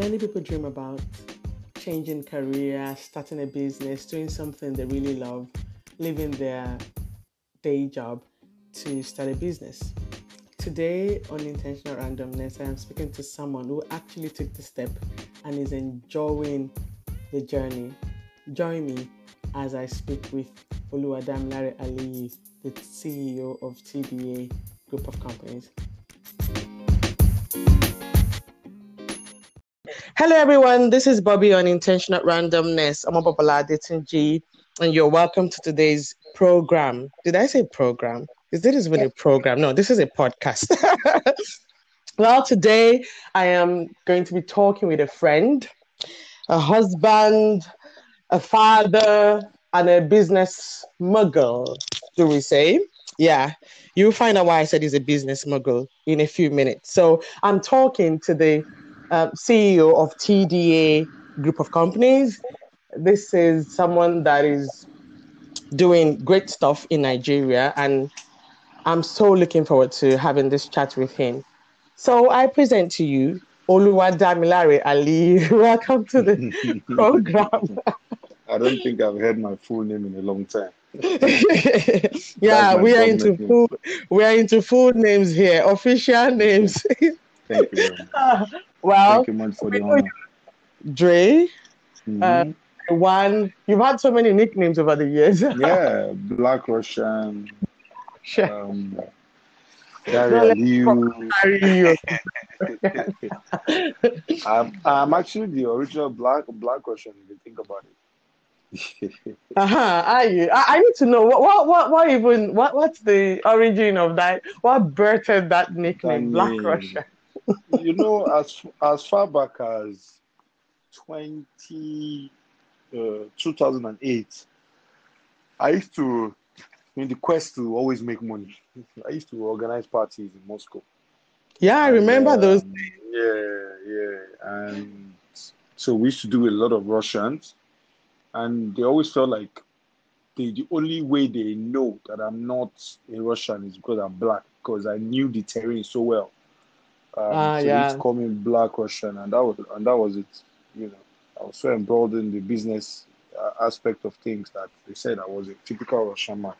many people dream about changing career, starting a business, doing something they really love, leaving their day job to start a business. Today on Intentional Randomness, I am speaking to someone who actually took the step and is enjoying the journey. Join me as I speak with Oluwadamilare Ali, the CEO of TDA Group of Companies. Hello, everyone. This is Bobby on Intentional Randomness. I'm a Babala G, and you're welcome to today's program. Did I say program? Is this even a program? No, this is a podcast. well, today I am going to be talking with a friend, a husband, a father, and a business mogul, do we say? Yeah, you'll find out why I said he's a business mogul in a few minutes. So I'm talking to the uh, CEO of TDA Group of Companies. This is someone that is doing great stuff in Nigeria, and I'm so looking forward to having this chat with him. So I present to you Oluwadamilare Ali. Welcome to the program. I don't think I've heard my full name in a long time. yeah, we are into full, we are into full names here, official names. Thank you well, thank you much for the honor. Dre, mm-hmm. uh, one. You've had so many nicknames over the years. yeah, Black Russian. Um, Daria I'm, I'm actually the original Black Black Russian. If you think about it uh-huh. Are you? I, I, need to know what, what, what, what even, what, what's the origin of that? What birthed that nickname, I mean, Black Russia? You know, as as far back as 20, uh, 2008, I used to, in the quest to always make money, I used to organize parties in Moscow. Yeah, I remember um, those. Yeah, yeah, and so we used to do a lot of Russians and they always felt like they, the only way they know that I'm not a Russian is because I'm black, because I knew the terrain so well. Um, uh, so yeah. call me Black Russian, and that was and that was it. You know, I was so embroiled in the business uh, aspect of things that they said I was a typical Russian man.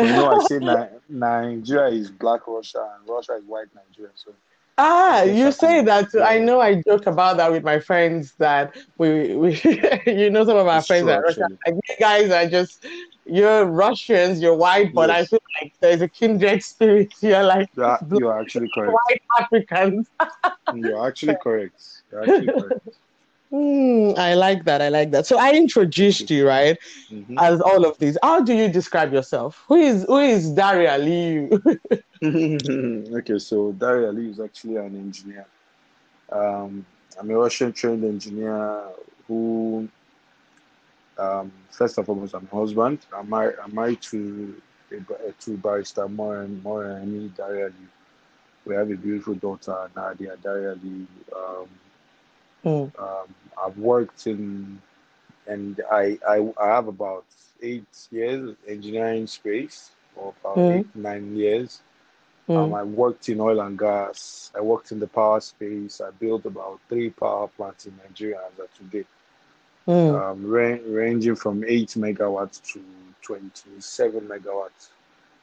you know, I say Ni- Nigeria is Black Russia and Russia is white Nigeria. So Ah, you say that. Yeah. I know. I joke about that with my friends. That we, we you know, some of our it's friends true, are Russian. Like, you guys are just you're Russians. You're white, but yes. I feel like there's a kindred spirit. You're like yeah, you're actually correct. White Africans. you're actually correct. You're actually correct. Mm, I like that. I like that. So I introduced you, right, mm-hmm. as all of these. How do you describe yourself? Who is who is Dare Ali? okay, so Dare Ali is actually an engineer. Um, I'm a Russian trained engineer who, um, first and foremost, I'm a husband. I'm married, I'm married to to barrister Moran Moran Dare Ali. We have a beautiful daughter, Nadia Dare Ali. Um, Mm. Um, I've worked in, and I, I, I have about eight years engineering space, or about mm. eight, nine years. Mm. Um, I worked in oil and gas. I worked in the power space. I built about three power plants in Nigeria as of today, mm. um, ra- ranging from eight megawatts to twenty-seven megawatts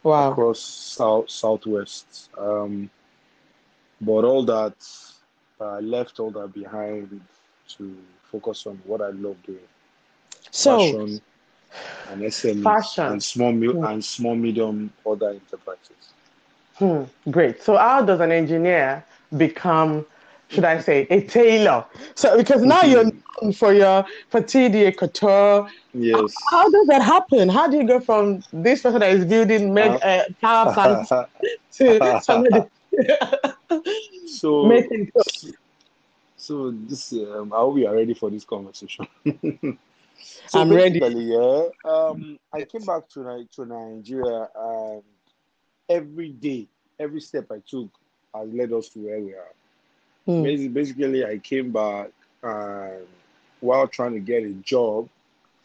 wow. across south southwest. Um, but all that I left all that behind to focus on what I love doing. So, fashion and SME fashion. and small hmm. and small medium other enterprises. Hmm, great. So how does an engineer become, should I say, a tailor? So because now you're for your for TDA couture. Yes. How, does that happen? How do you go from this person that is building meg, uh, power plants to somebody? so making so this um, I hope you are ready for this conversation. so I'm ready. Yeah, um, I came back to to Nigeria, and every day, every step I took has led us to where we are. Hmm. Basically, basically, I came back, and while trying to get a job,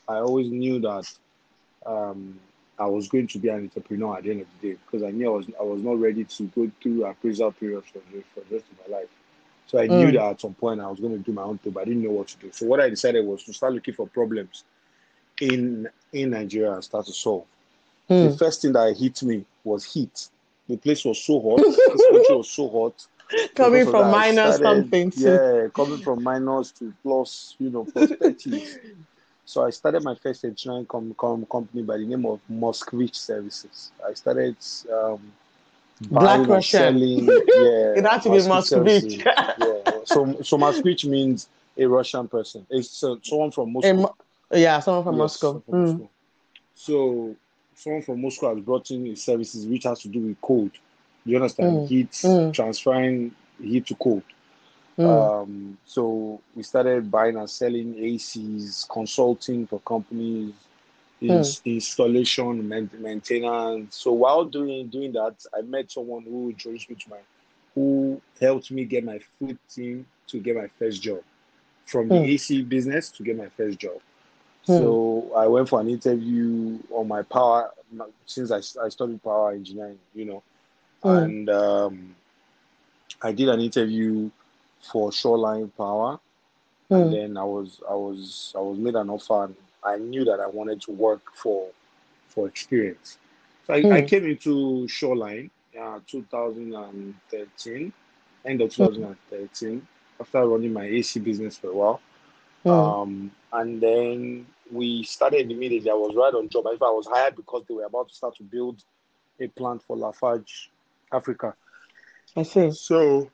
I always knew that um, I was going to be an entrepreneur at the end of the day because I knew I was I was not ready to go through appraisal periods for the, for the rest of my life. So I knew Mm. that at some point I was going to do my own thing, but I didn't know what to do. So what I decided was to start looking for problems in in Nigeria and start to solve. The Mm. first thing that hit me was heat. The place was so hot. this country was so hot. Coming from minus started- something to Yeah, coming from minus to plus, you know, plus 30. So I started my first engineering com- com- company by the name of Moskvich Services. I started um, Black Russian. selling. Yeah, it had to be Moskvich. Yeah. So so Moskvich means a Russian person. It's uh, someone from Moscow. Mo- yeah, someone from Yes, Moscow. someone from Mm. Moscow. So someone from Moscow has brought in his services which has to do with cold. You understand? Mm. Heat, Mm. transferring heat to cold. Mm. Um, so we started buying and selling ACs, consulting for companies, ins- installation, main- maintenance. So while doing doing that, I met someone who introduced me to my, who helped me get my foot in to get my first job, from the Hmm. AC business to get my first job. So I went for an interview on my power since I, I studied power engineering, you know, Hmm. and um, I did an interview for Shoreline Power, and Mm. then I was I was I was made an offer, and I knew that I wanted to work for for experience. So I, I Hmm. came into Shoreline, uh, 2013, end of 2013, after running my AC business for a while. Mm. Um, and then we started immediately. I was right on job. I was hired because they were about to start to build a plant for Lafarge Africa. I see. So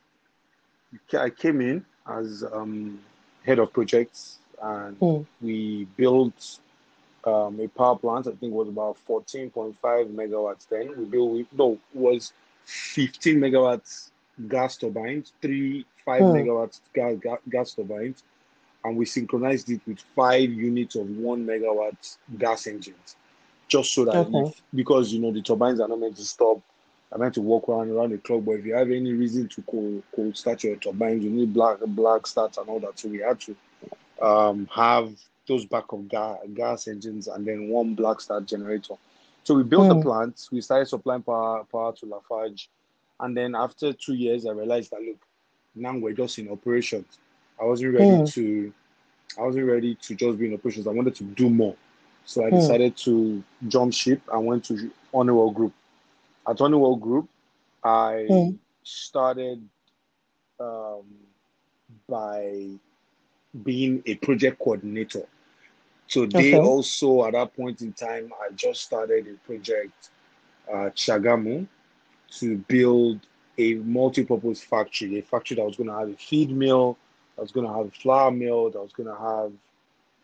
I came in as um, head of projects, and Mm. we built um, a power plant. I think it was about 14.5 megawatts then. We built, we, no, it was 15 megawatts gas turbines, three 5 Hmm. megawatts gas, gas, gas turbines, and we synchronized it with five units of one megawatt gas engines, just so that Okay. if, because you know the turbines are not meant to stop, are meant to walk around around the club. But if you have any reason to cold, cold start your turbines, you need black black starts and all that. So we had to um, have those backup gas, gas engines and then one black start generator. So we built the Hmm. plant. We started supplying power power to Lafarge, and then after two years, I realized that look, now we're just in operations. I wasn't ready Hmm. to, I wasn't ready to just be in operations. I wanted to do more. So I Hmm. decided to jump ship and went to Honeywell Group. At Honeywell Group, I Hmm. started um, by being a project coordinator. So they Okay. also, at that point in time, I just started a project at Shagamu to build a multi-purpose factory, a factory that was going to have a feed mill, that was going to have a flour mill, that was going to have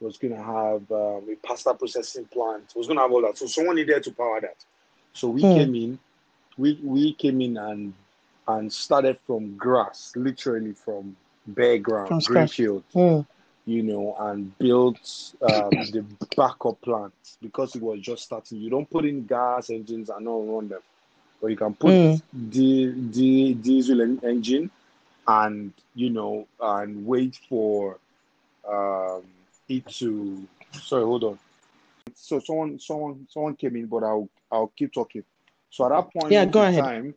was going to have um, a pasta processing plant. was going to have all that. So someone needed to power that. So we Hmm. came in, we we came in and and started from grass, literally from bare ground, From green field, Mm. you know, and built um, the backup plant because it was just starting. You don't put in gas engines and not run them, but you can put Mm. the the diesel en- engine and you know and wait for um, it to. Sorry, hold on. So someone someone someone came in, but I'll I'll keep talking. So at that point Yeah, in go ahead. time,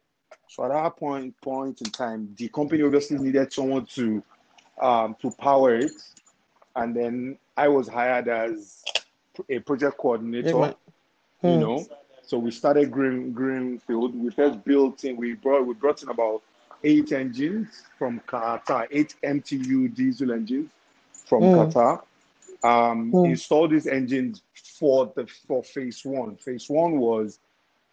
so at that point point in time, the company obviously needed someone to um, to power it, and then I was hired as a project coordinator. Yeah, You Hmm. know, so we started Green Greenfield. We first built in. We brought we brought in about eight engines from Qatar, eight MTU diesel engines from Mm. Qatar. Um, Mm. Installed these engines for the for phase one. Phase one was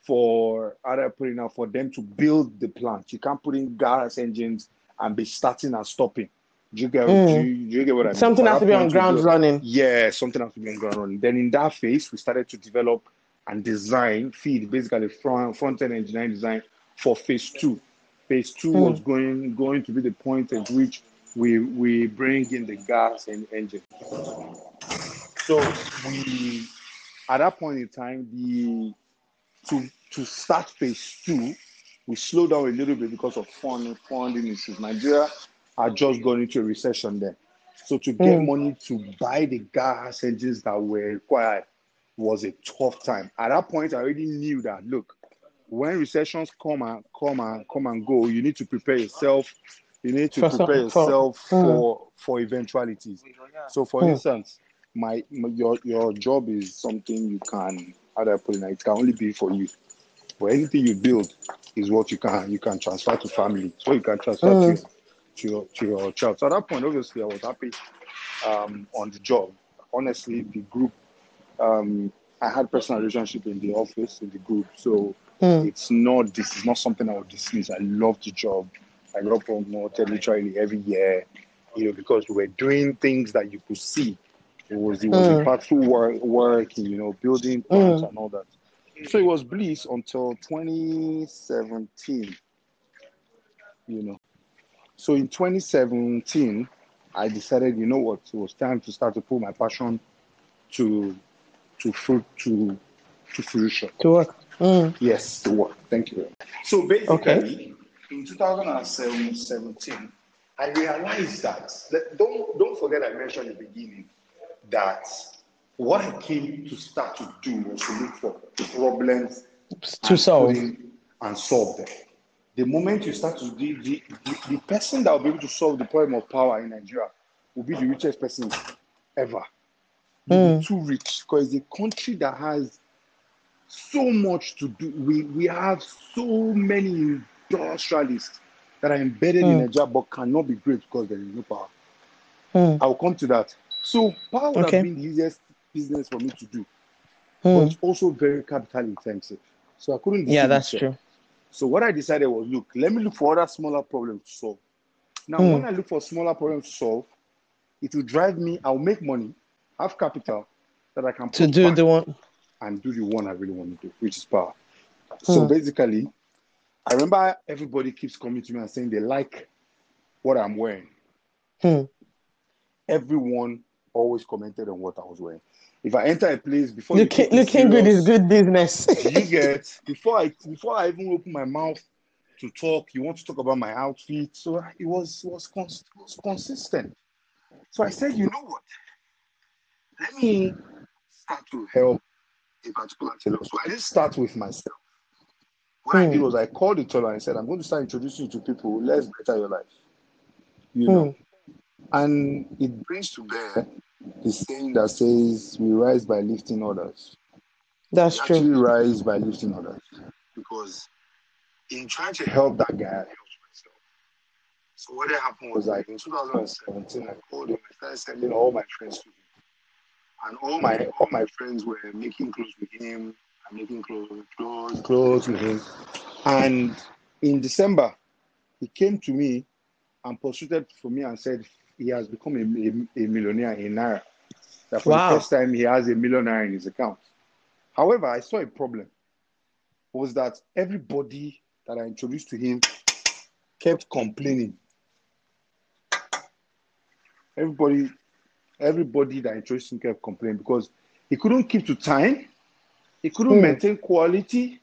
for how do I put it now for them to build the plant. You can't put in gas engines and be starting and stopping. Do you get, Mm. do you, do you get what I mean? Something has to be on ground running. yeah, something has to be on ground running. Then in that phase, we started to develop and design, feed basically front front end engineering design for phase two. Phase two Mm. was going going to be the point at which we we bring in the gas and engine. So we at that point in time, the to to start phase two, we slowed down a little bit because of fund, funding issues. Nigeria had just gone into a recession then. So to get Mm. money to buy the gas engines that were required was a tough time. At that point, I already knew that look, when recessions come and come and come and go, you need to prepare yourself You need to For some- prepare for- yourself Mm. for for eventualities. So, for Mm. instance, my, my your your job is something you can how do I put it? It can only be for you. But anything you build is what you can you can transfer to family. So you can transfer Mm. to, to your to your child. So at that point, obviously, I was happy um, on the job. Honestly, the group. Um, I had personal relationship in the office in the group, so Mm. it's not this is not something I would dismiss. I love the job. I got promoted literally every year, you know, because we were doing things that you could see. It was it was Mm. impactful work, work, you know, building plants and all that. So it was bliss until 2017, you know. So in 2017, I decided, you know what, it was time to start to put my passion to to fruit to to fruition. To work. Mm. Yes, the work. Thank you. So basically, in 2017, I realized that, that don't don't forget I mentioned in the beginning that what I came to start to do was to look for problems To solve. and solve them. The moment you start to the, the, the, the person that will be able to solve the problem of power in Nigeria will be the richest person ever. You'll too rich because it's a country that has so much to do. We we have so many industrialists that are embedded in Mm. Nigeria but cannot be great because there is no power. Mm. I will come to that. So power would Okay. have been the easiest business for me to do, but Mm. it's also very capital intensive. So I couldn't. Yeah, that's true. So what I decided was, look, let me look for other smaller problems to solve. Now, Hmm. when I look for smaller problems to solve, it will drive me. I'll make money, have capital that I can To do the one. and do the one I really want to do, which is power. So Hmm. basically, I remember everybody keeps coming to me and saying they like what I'm wearing. Hmm. Everyone always commented on what I was wearing. If I enter a place before you Looking, take me looking good is good business. you get before I before I even open my mouth to talk, you want to talk about my outfit. So it was was, cons- was consistent. So I said, you know what? Let me start to help a particular tailor. So I didn't start with myself. What I Hmm. did was I called the tailor and said, I'm going to start introducing you to people. Let's better your life. You know. And it brings to bear the saying that says we rise by lifting others That's true. actually rise by lifting others because in trying to help that guy, I helped myself. So what happened was like in 2017, I called him. I started sending all my friends to him, and all my all my friends were making clothes with him. and making clothes, clothes, clothes with him. And in December, he came to me and pursued for me and said he has become a, a, a millionaire in Naira. That for Wow. the first time he has a million Naira in his account. However, I saw a problem was that everybody that I introduced to him kept complaining. Everybody, everybody that I introduced him kept complaining because he couldn't keep to time, he couldn't Hmm. maintain quality.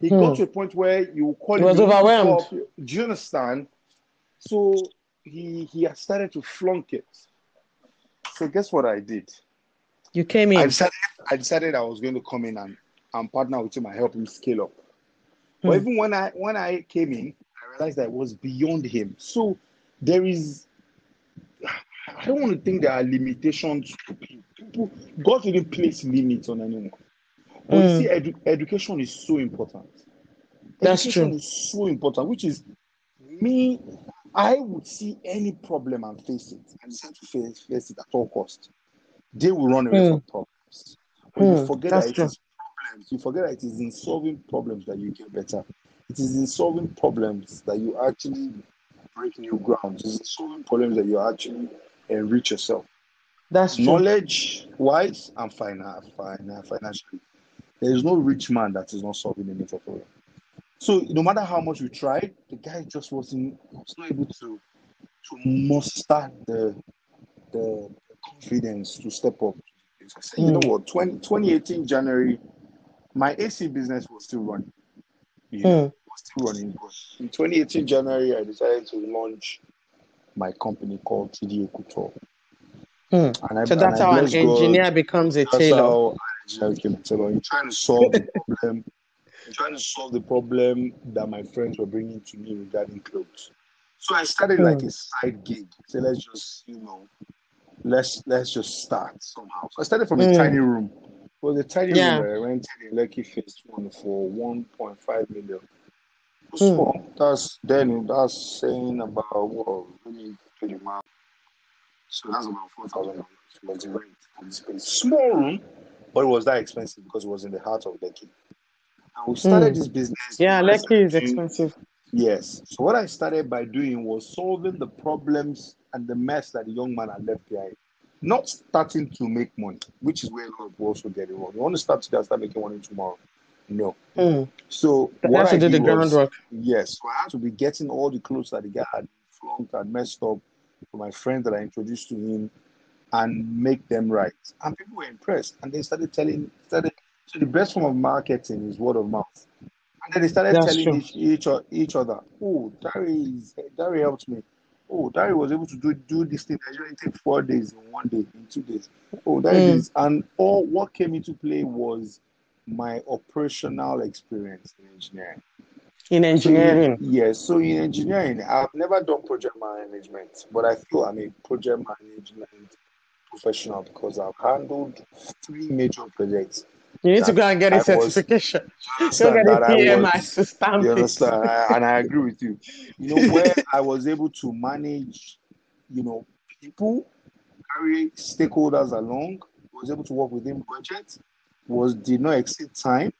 He Hmm. got to a point where you call He was you want to overwhelmed. Do you understand? So he he had started to flunk it. So guess what I did? You came I in. decided I decided I was going to come in and, and partner with him and help him scale up. But Hmm. even when I when I came in, I realized that it was beyond him. So there is I don't want to think there are limitations to people. God didn't place limits on anyone. But you Mm. see, edu- education is so important. That's education true. is so important, which is me. I would see any problem and face it and decide to face, face it at all cost. They will run away Mm. from problems. But you Mm, forget that it true. is problems. You forget that it is in solving problems that you get better. It is in solving problems that you actually break new grounds. It's in solving problems that you actually enrich yourself. That's true. Knowledge wise and finan- financially. There is no rich man that is not solving any problem. So no matter how much we tried, the guy just wasn't was not able to to muster the the confidence to step up. So said, you know Mm. what, 20, 2018 January, my AC business was still running. You know, Mm. was still running. In 2018 January, I decided to launch my company called TDA Couture. Mm. And I, So that's how an bless God, engineer becomes a tailor. that's how an engineer became a tailor. You're trying to solve the problem. Trying to solve the problem that my friends were bringing to me regarding clothes. So I started like a side gig. So let's just, you know, let's let's just start somehow. So I started from a Mm. tiny room. Well, the tiny Yeah. room I rented in Lekki Phase One for 1.5 million. Mm. That's then that's saying about what let me do the math. So that's about four thousand dollars was the rent of the space. Small room, but it was that expensive because it was in the heart of Lekki. We started Mm. this business. Yeah, Lekki is expensive. Yes. So what I started by doing was solving the problems and the mess that the young man had left behind. Not starting to make money, which is where a lot of people also get it wrong. You want to start today and start making money tomorrow. No. Mm. So what I the did was groundwork. yes. So I had to be getting all the clothes that the guy had flunked and messed up for my friends that I introduced to him and make them right. And people were impressed. And they started telling started so the best form of marketing is word of mouth. And then they started That's telling each, each each other, oh, Dari is Dari helped me. Oh, Dari was able to do do this thing that usually take four days in one day, in two days. Oh, that Mm. is and all what came into play was my operational experience in engineering. In So in, engineering. yes, so in engineering, I've never done project management, but I feel I'm a project management professional because I've handled three major projects You need to go and get a was certification. Go get a PMI was to stamp you understand I- and I agree with you. You know where I was able to manage, you know, people, carry stakeholders along, was able to work within budget, was did not exceed time,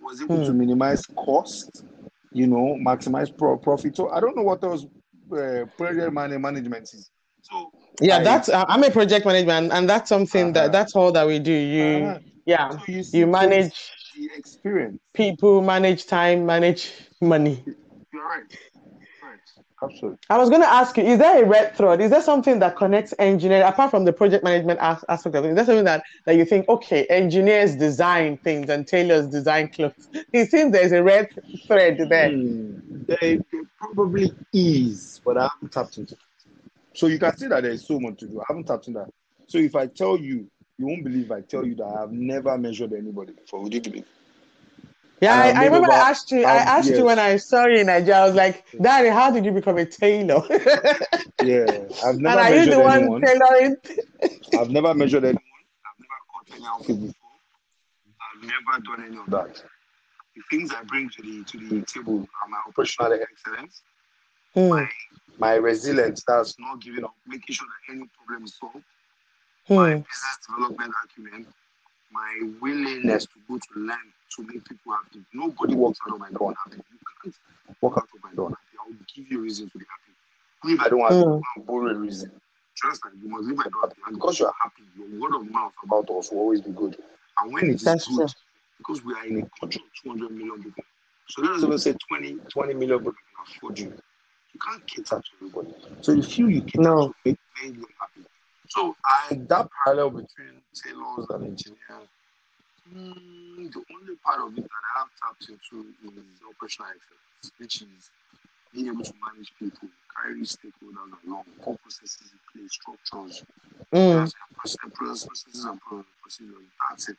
was able to Hmm. minimize cost, you know, maximize pro- profit. So I don't know what else uh, project man- management is. So Yeah, I that's uh, I'm a project management, and that's something that uh-huh, that's all that we do. You, uh-huh. Yeah, So you you see, so it's manage the experience. people, manage time, manage money. You're right. Right. Absolutely. I was going to ask you, is there a red thread? Is there something that connects engineering, apart from the project management aspect of it? Is there something that, that you think, okay, engineers design things and tailors design clothes? It seems there's a red thread there. Hmm, there, there probably is, but I haven't tapped into it. So you can see that there's so much to do. I haven't tapped into that. So if I tell you, you won't believe I tell you that I have never measured anybody before. Would you believe? Yeah, I, I remember over, I asked you, I asked you when I saw you in Nigeria, I was like, Daddy, how did you become a tailor? yeah. I've never. and are you the one anyone. tailoring? I've never measured anyone. I've never caught any outfit before. I've never done any of that. The things I bring to the to the table are my operational excellence, Hmm, my my resilience, that's not giving up, making sure that any problem is solved, my hmm, business development acumen, my willingness to go to learn to make people happy. Nobody walks out of my door unhappy. You can't walk out of my door unhappy. I will give you a reason to be happy. If I don't have borrow a reason. Trust that you must leave my door happy. And because you're happy, your word of mouth about us will always be good. And when it is That's true. good, because we are in a country of 200 million people. So let us even say 20, 20 million people can afford you. You can't cater to everybody. So the few you cater No. to make, make them happy. So I that parallel between tailors and engineers, mm, the only part of it that I have tapped into is operational excellence, which is being able to manage people, carry stakeholders along, put processes in place, structures, Mm, process- processes and procedures. That's it.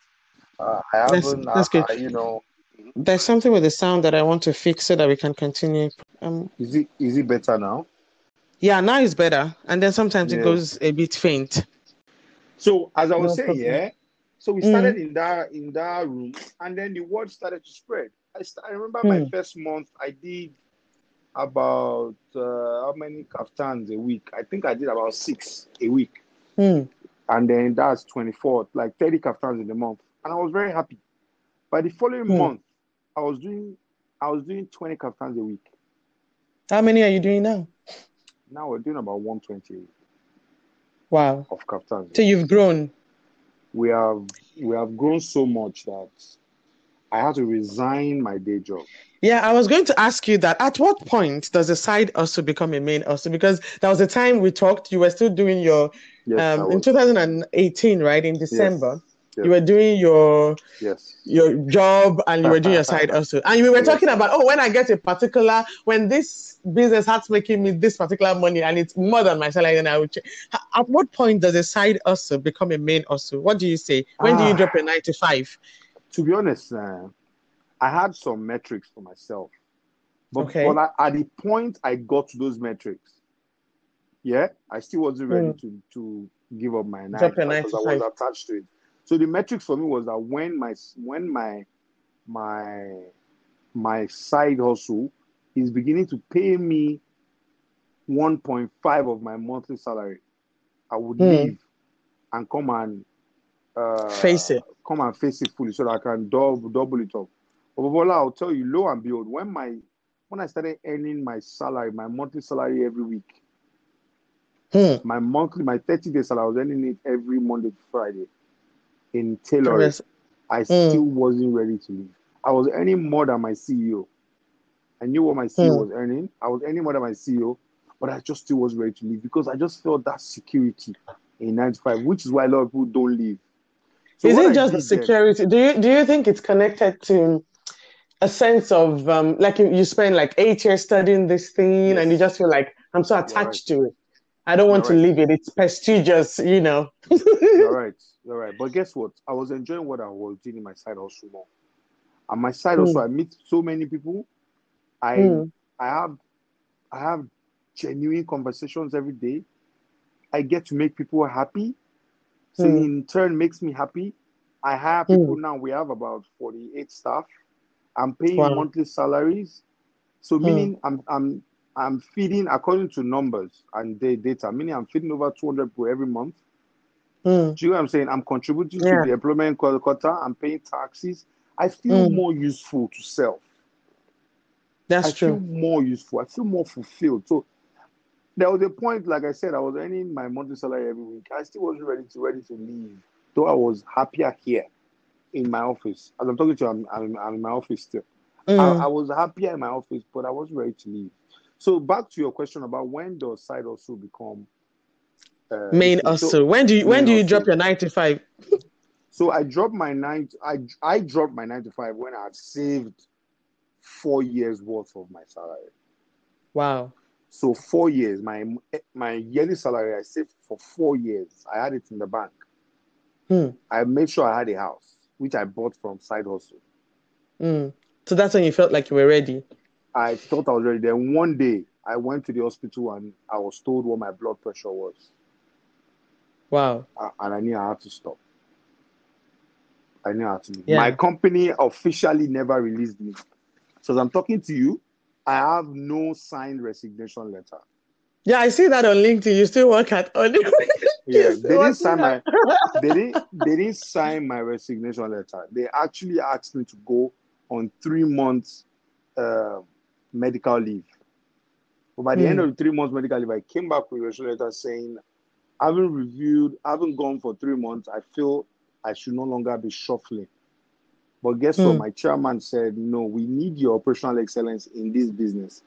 Uh, I haven't, that's uh, good. uh, you know, There's something with the sound that I want to fix so that we can continue. Um, is it is it better now? Yeah, now it's better, and then sometimes it goes a bit faint. So as I No was saying, problem. yeah. So we Mm, started in that in that room, and then the word started to spread. I, st- I remember my mm, first month, I did about uh, how many kaftans a week? I think I did about six a week, mm, and then that's twenty four, like thirty kaftans in a month, and I was very happy. By the following mm. month, I was doing I was doing twenty kaftans a week. How many are you doing now? Now we're doing about one twenty Wow. of kaftans. So you've grown. We have we have grown so much that I had to resign my day job. Yeah, I was going to ask you that. At what point does a side also become a main also? Because there was a time we talked, you were still doing your Yes, um in 2018, right? In Yes, December, you were doing your yes. your job and you were doing your side hustle. And you were yes. talking about, oh, when I get a particular, when this business starts making me this particular money and it's more than my salary, then I will change. At what point does a side hustle become a main hustle? What do you say? When do you Ah, drop a nine to five? to be honest, uh, I had some metrics for myself But, Okay. but I- at the point I got to those metrics, yeah, I still wasn't ready Mm. to to give up my nine Drop your to five nine because I was attached to it. So the metrics for me was that when my when my my my side hustle is beginning to pay me 1.5 of my monthly salary, I would Hmm. leave and come and uh, Face it. Come and face it fully so that I can double double it up. But Bola, I'll tell you, lo and behold, when my when I started earning my salary, my monthly salary every week, Hmm. my monthly, my 30 days salary, I was earning it every Monday to Friday in tailoring. Yes. I still wasn't ready to leave. I was earning more than my CEO. I knew what my CEO Hmm. was earning. I was earning more than my CEO, but I just still wasn't ready to leave because I just felt that security in 95, which is why a lot of people don't leave. So Is it just the then- security? Do you do you think it's connected to a sense of um, like you, you spend like eight years studying this thing and you just feel like I'm so attached to it. I don't want You're to right. leave it. It's prestigious, you know. You're right. You're. But guess what? I was enjoying what I was doing in my side also more. And my side Hmm. hustle, I meet so many people. I Hmm. I have I have genuine conversations every day. I get to make people happy. So Hmm. in turn makes me happy. I have people now. We have about 48 staff. I'm paying Wow. monthly salaries. So Hmm. meaning I'm I'm I'm feeding according to numbers and da- data, meaning I'm feeding over 200 people every month. Hmm. Do you know what I'm saying? I'm contributing Yeah. to the employment quota, I'm paying taxes. I feel Mm. more useful to self. That's I true. feel more useful. I feel more fulfilled. So there was a point, like I said, I was earning my monthly salary every week. I still wasn't ready to ready to leave, though I was happier here in my office. As I'm talking to you, I'm, I'm, I'm in my office still. I, Mm. I was happier in my office, but I wasn't ready to leave. So back to your question about when does side hustle become uh, Main. So- hustle. When do you when do you hustle. drop your nine to five? So I dropped my nine. I I dropped my nine to five when I had saved four years worth of my salary. Wow. So four years, my my yearly salary I saved for four years. I had it in the bank. Hmm. I made sure I had a house, which I bought from side hustle. Mm. So that's when you felt like you were ready. I thought I was ready. Then one day I went to the hospital and I was told what my blood pressure was, Wow. and I knew I had to stop. I knew I had to leave. Yeah. My company officially never released me. So as I'm talking to you, I have no signed resignation letter. Yeah, I see that on LinkedIn. You still work at Oli. Yeah, they didn't sign my they didn't they didn't sign my resignation letter. They actually asked me to go on three months uh, medical leave. But by the end Hmm. of the three months medical leave, I came back with a resignation letter saying, I haven't reviewed, I haven't gone for three months. I feel I should no longer be shuffling. But guess what? Hmm. My chairman said, No, we need your operational excellence in this business.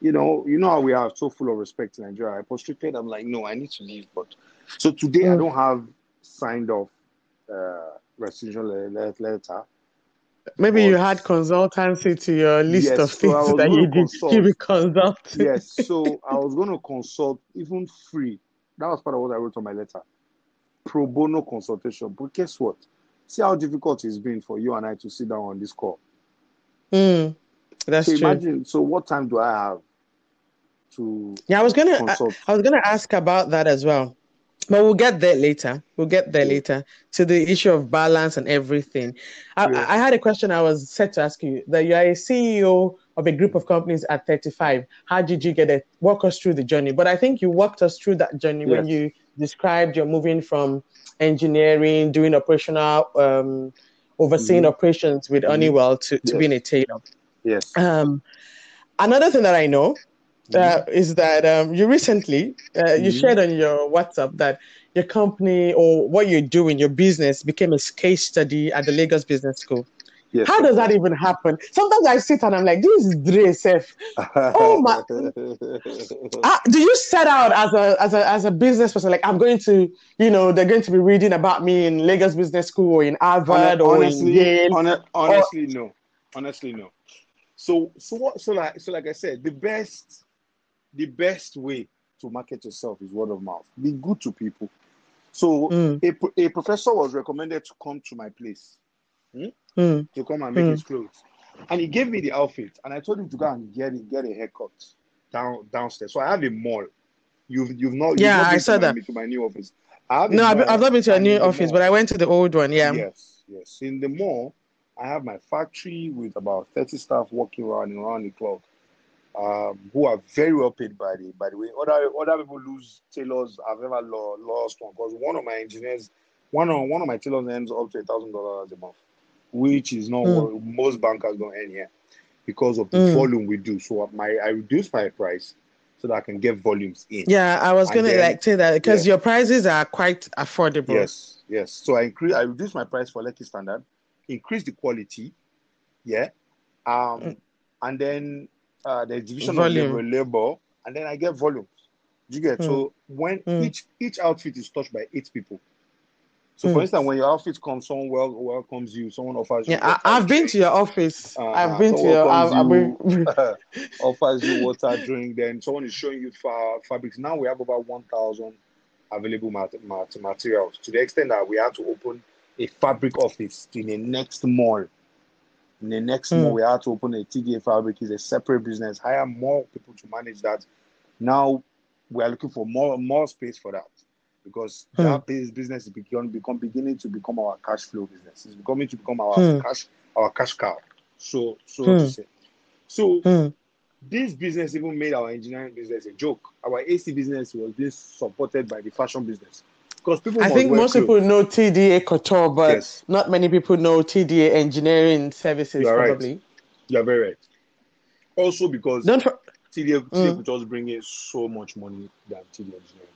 You know, you know how we are so full of respect in Nigeria. I prostrated, I'm like, no, I need to leave. But so today I Hmm. don't have signed off uh resignation le- le- letter. Maybe you had consultancy to your list Yes, of things was that you did. consult. Be consulting. Yes, so I was gonna consult even free. That was part of what I wrote on my letter. Pro bono consultation. But guess what? See how difficult it's been for you and I to sit down on this call. Mm, that's so true. imagine, so what time do I have to Yeah, I was gonna I. I was gonna ask about that as well. But we'll get there later. We'll get there later to the issue of balance and everything. I, Yeah. I had a question I was set to ask you that you are a CEO of a group of companies at 35. How did you get it? Walk us through the journey. But I think you walked us through that journey when you described you're moving from engineering, doing operational, um, overseeing Mhm. operations with Mhm. Honeywell to, to Yes. being a tailor. Yes. Um, another thing that I know Mm-hmm. Uh, is that um, you recently uh, you Mhm. shared on your WhatsApp that your company or what you're doing, your business became a case study at the Lagos Business School. yes. How does that even happen? Sometimes I sit and I'm like, this is Dre Sef. Oh, my- Ah, do you set out as a as a as a business person like I'm going to, you know, they're going to be reading about me in Lagos Business School or in Harvard or in honestly, Yale? hone- honestly, no. Honestly, no. So, so what? So, like, so, like I said, the best, the best way to market yourself is word of mouth. Be good to people. So, Mm, a, a professor was recommended to come to my place mm, to come and make Hmm. his clothes. And he gave me the outfit, and I told him to go and get it, get a haircut down downstairs. So I have a mall. You've you've not you've Yeah, not I saw to my, that. to my new office. I have No, I've, I've not been to a new office, but I went to the old one. Yeah. yes, yes. In the mall, I have my factory with about 30 staff working around and around the clock. Um, who are very well paid by the by the way. Other other people lose tailors I've ever lo- lost one because one of my engineers, one of one of my tailors earns up to a thousand dollars a month, which is not Mm. what most bankers don't earn here because of the Mm. volume we do. So my I reduce my price so that I can get volumes in. Yeah, I was gonna then- like say that because yeah. your prices are quite affordable. Yes, yes. So I increase, I reduce my price for Lekki Standard, increase the quality, yeah, um, Mm. and then uh, the division Volume. of labor, labor, and then I get volumes. Do you get? So when Mm. each each outfit is touched by eight people. So Mm. for instance, when your outfit comes, someone wel- welcomes you, someone offers you. Yeah, I, water I've been to your office. Uh-huh. I've been to your. I've, I've been, offers you water drink, then someone is showing you fa- fabrics. Now we have about 1,000 available mat- mat- materials to the extent that we have to open a fabric office in the next mall. In the next Hmm. mall, we have to open a TDA fabric, is a separate business, hire more people to manage that. Now we are looking for more more space for that because Hmm. that business is become, become beginning to become our cash flow business. It's becoming to become our Hmm. cash our cash cow. So so Hmm. to say. So Hmm. this business even made our engineering business a joke. Our AC business was being supported by the fashion business because people. I think most people know TDA Couture, but Yes, not many people know TDA Engineering Services. You are right. Probably you are very right. Also because don't. TDA, TDA Mm. bring in so much money than TDA engineering.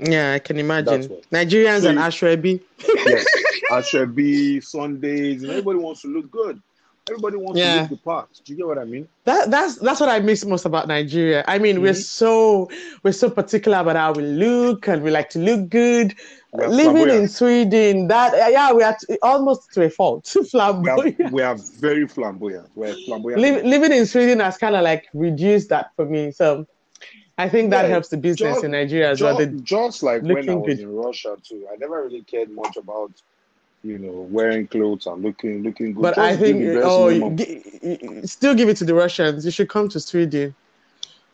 Yeah, I can imagine Nigerians So and Ashrebi. Yes, Ashwebi, Sundays, and everybody wants to look good. Everybody wants to Yeah. look the. Do you get what I mean? That that's that's what I miss most about Nigeria. I mean, we're Mhm. so we're so particular about how we look, and we like to look good. We are Living in. Sweden, that yeah, we are t- almost to a fault. We are, Flamboyant. we are very flamboyant. We're flamboyant. Li- living in Sweden has kind of like reduced that for me. So I think that Yeah, helps the business just- in Nigeria as well. just, The- just like when I was good. in Russia too, I never really cared much about, you know, wearing clothes and looking looking good. But Just I think oh, gi- still give it to the Russians. You should come to Sweden.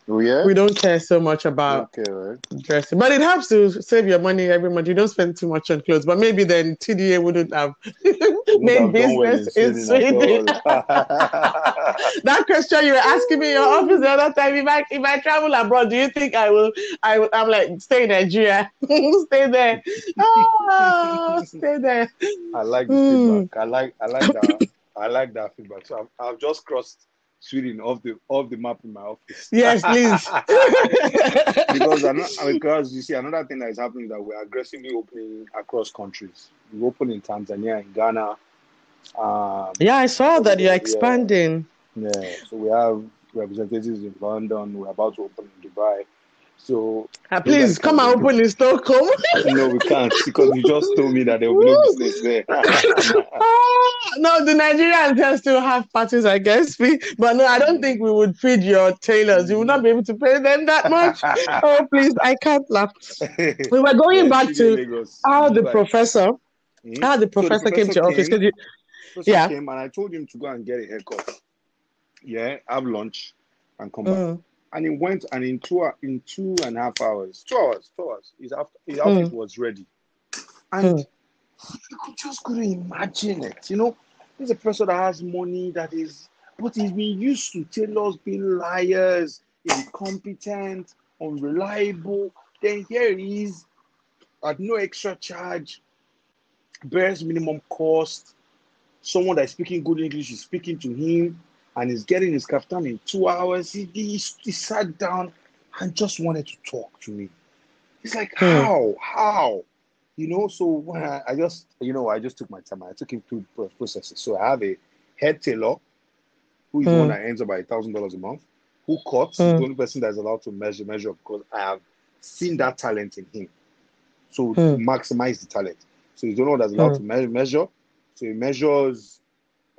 oh yeah, We don't care so much about okay, right. dressing, but it helps to save your money every month. You don't spend too much on clothes. But maybe then TDA wouldn't have Would made have done well business in Sweden. that question you were asking me in your office the other time. If I if I travel abroad, do you think I will? I will, I'm like stay in Nigeria, stay there, oh, stay there. I like the Hmm. feedback. I like I like that. I like that feedback. So I've, I've just crossed Sweden off the off the map in my office. Yes, please. because ano- because you see another thing that is happening that we're aggressively opening across countries. We open in Tanzania, in Ghana. Um, yeah, I saw that you're expanding. yeah, so we have representatives in London. We're about to open in Dubai. So Ah, Those are please come and open in Stockholm. no, we can't because you just told me that there will be no business there. No, the Nigerians can still have parties, I guess. We- But no, I don't think we would feed your tailors. You would not be able to pay them that much. Oh, please, I can't laugh. We were going back to how the professor, how the So the professor came to your office. professor you, Professor Yeah. came and I told him to go and get a haircut. Yeah, have lunch and come back. Mm, And he went and in two in two and a half hours, two hours, two hours, his after his outfit was ready. And Mm. You could just couldn't imagine it. You know, he's a person that has money that is but he's been used to tailors being liars, incompetent, unreliable. Then here he is at no extra charge, bears minimum cost. Someone that's speaking good English is speaking to him and he's getting his kaftan in two hours. He, he, he sat down and just wanted to talk to me. He's like, Hmm. how? How? You know, so when I, I just, you know, I just took my time. I took him through processes. So I have a head tailor who is the one Hmm. that ends up by a thousand dollars a month, who cuts, Hmm. the only person that's allowed to measure measure because I have seen that talent in him. So to Hmm. maximize the talent. So he's the only one that's allowed to me- measure. So he measures,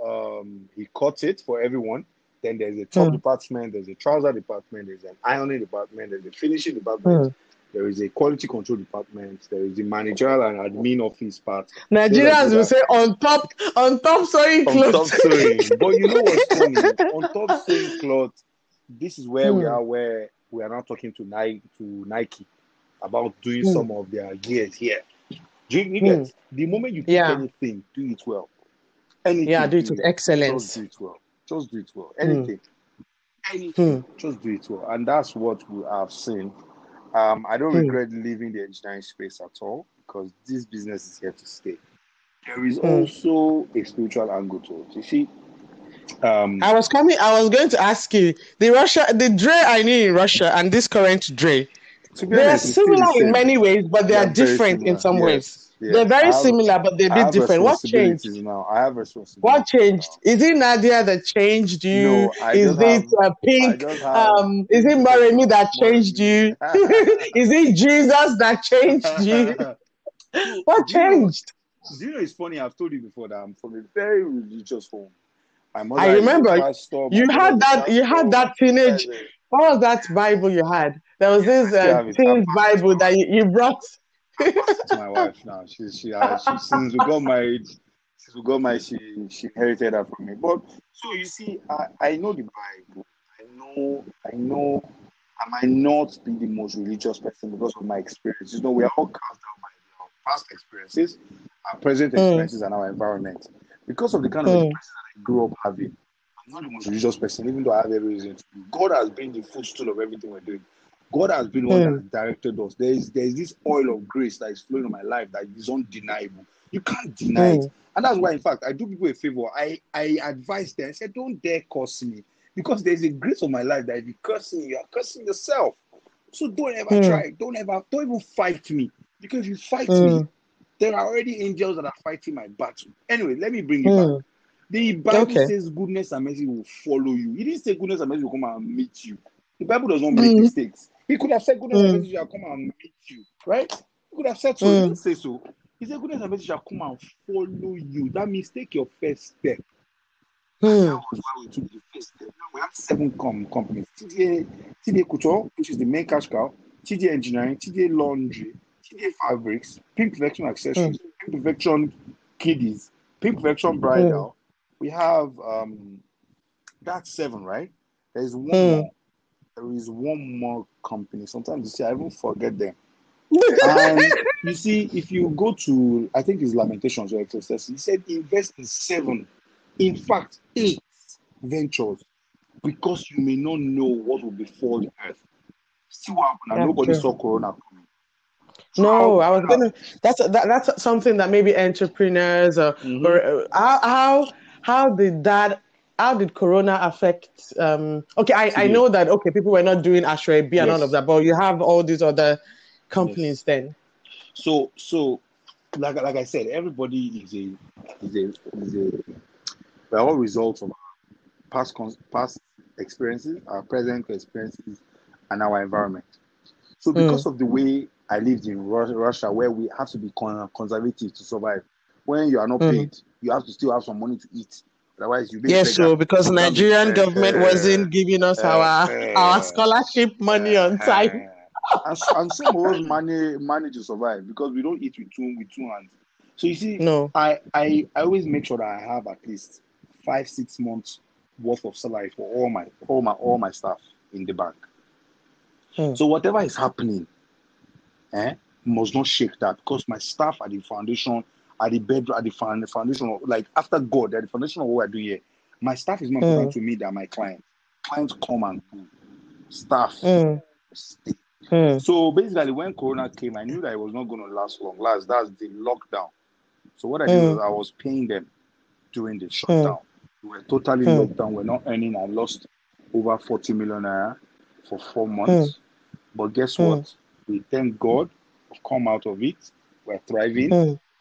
um, he cuts it for everyone. Then there's a top Hmm. department, there's a trouser department, there's an ironing department, there's a finishing department. Mm, there is a quality control department, there is the managerial and admin office part. Nigerians will say on top, on top sewing on top sewing. but you know what's funny? on top sewing cloth, this is where we Hmm. are where we are now talking to Nike to Nike about doing Hmm. some of their gears here. Do you, get the moment you Yeah. anything, do it well. Anything, yeah, do it with Just excellence. do it well. Just do it well. Anything. Hmm. Anything. Just do it well. And that's what we have seen. Um, I don't Hmm. regret leaving the engineering space at all because this business is here to stay. There is Hmm. also a spiritual angle to it. You see, um, I was coming. I was going to ask you the Russia, the Dre I knew in Russia, and this current Dre. They are honest, similar in many ways, but they They are very different in some Yes, ways. Yes. They're very have- similar, but they're a bit different. What changed? now. I have responsibilities. What changed? now. Is it Nadia that changed you? No, I is it have- uh, Pink? have Um, is it Maremi that changed you? is it Jesus that changed you? What Do you know- changed? Do you know it's funny? I've told you before that I'm from a very religious home. I remember pastor, You had that. You had that teenage. What was that Bible you had? There was this uh, teen Bible that you, you brought. To my wife now. She she, uh, she since we got married, since we got married, she she inherited that from me. But so you see, I, I know the Bible. I know I know I might not be the most religious person because of my experiences. You know, we are all cast down by our past experiences, our present Mm. experiences, and our environment. Because of the kind of Mm. experiences that I grew up having, I'm not the most religious person, even though I have every reason to be. God has been the footstool of everything we're doing. God has been one Mm. that directed us. There is there is this oil of grace that is flowing in my life that is undeniable. You can't deny Mm. it. And that's why, in fact, I do people a favor. I, I advise them. I said, don't dare curse me. Because there's a grace of my life that if you curse me, you are cursing yourself. So don't ever Mm. try. Don't ever, don't even fight me. Because if you fight me, Mm. there are already angels that are fighting my battle. Anyway, let me bring it back. The Bible Okay. says goodness and mercy will follow you. It didn't say goodness and mercy will come and meet you. The Bible does not make mistakes. He could have said goodness and Mm. mercy shall come and meet you, right? He could have said so. Mm. He didn't say so. He said goodness and mercy shall come and follow you. That means take your first step. That Mm. was why we took the first step. Now we have seven com- companies. TDA, TDA Couture, which is the main cash cow, TDA Engineering, TDA Laundry, TDA Fabrics, Pink Perfection Accessories, Pink Perfection Kiddies, Pink Perfection Bridal. We have um that's seven, right? There's one Mm. There is one more company. Sometimes you see, I even forget them. And you see, if you go to, I think it's Lamentations or Ecclesiastes, he said invest in seven, in fact, eight ventures, because you may not know what will befall the earth. See what happened? and Nobody true. saw Corona coming. No, I was gonna. That's that, that's something that maybe entrepreneurs or, Mhm. or uh, how how how did that how did Corona affect? Um, okay, I, I know that okay, people were not doing aso ebi and all of that, but you have all these other companies then. So, so, like, like I said, everybody is a, is a, is a, we're all results of past, cons- past experiences, our present experiences, and our environment. So, because of the way I lived in Ru- Russia, where we have to be con- conservative to survive, when you are not Mm. paid, you have to still have some money to eat. Otherwise, you Yes, so because You can't be- Nigerian government Eh, wasn't giving us our eh, our scholarship money on eh, time. and, and some of us manage manage to survive because we don't eat with two with two hands. So you see, No. I, I I always make sure that I have at least five six months worth of salary for all my all my all my staff in the bank. Hmm. So whatever is happening, eh, must not shake that because my staff at the foundation, at the bed, at the found- foundation, of, like after God, they're the foundation of what I do here. My staff is more Hmm. important to me than my client. Clients come and go. Staff Mm, stay. mm, So basically, when Corona came, I knew that it was not going to last long. Last, that's the lockdown. So what I did Mm. was I was paying them during the shutdown. We were totally Mm. locked down. We're not earning. I lost over 40 million naira for four months. But guess Mm. what? We thank God we've come out of it. We're thriving.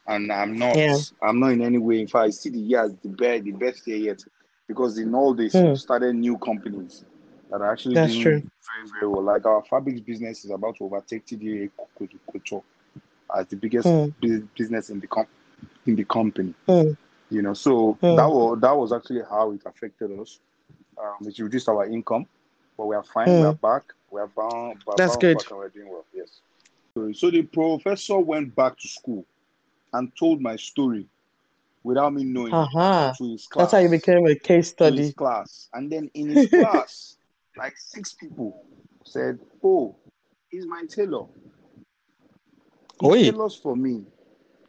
And I'm not Yeah. I'm not in any way. In fact, I see the year as the best the best year yet. Because in all this Hmm. we started new companies that are actually That's doing true. very, very well. Like our fabrics business is about to overtake TDA Couture as the biggest Hmm. business in the com- in the company. Mm, You know, so Hmm. that was that was actually how it affected us. Um, it reduced our income, but we are fine. We Hmm. are back. We are bound. That's good. Back and we're doing well. Yes. story. So the professor went back to school and told my story without me knowing Uh-huh. to his class. That's how you became a case to his study. class. And then in his class, like six people said, Oh, he's my tailor. He Oi. tailors for me.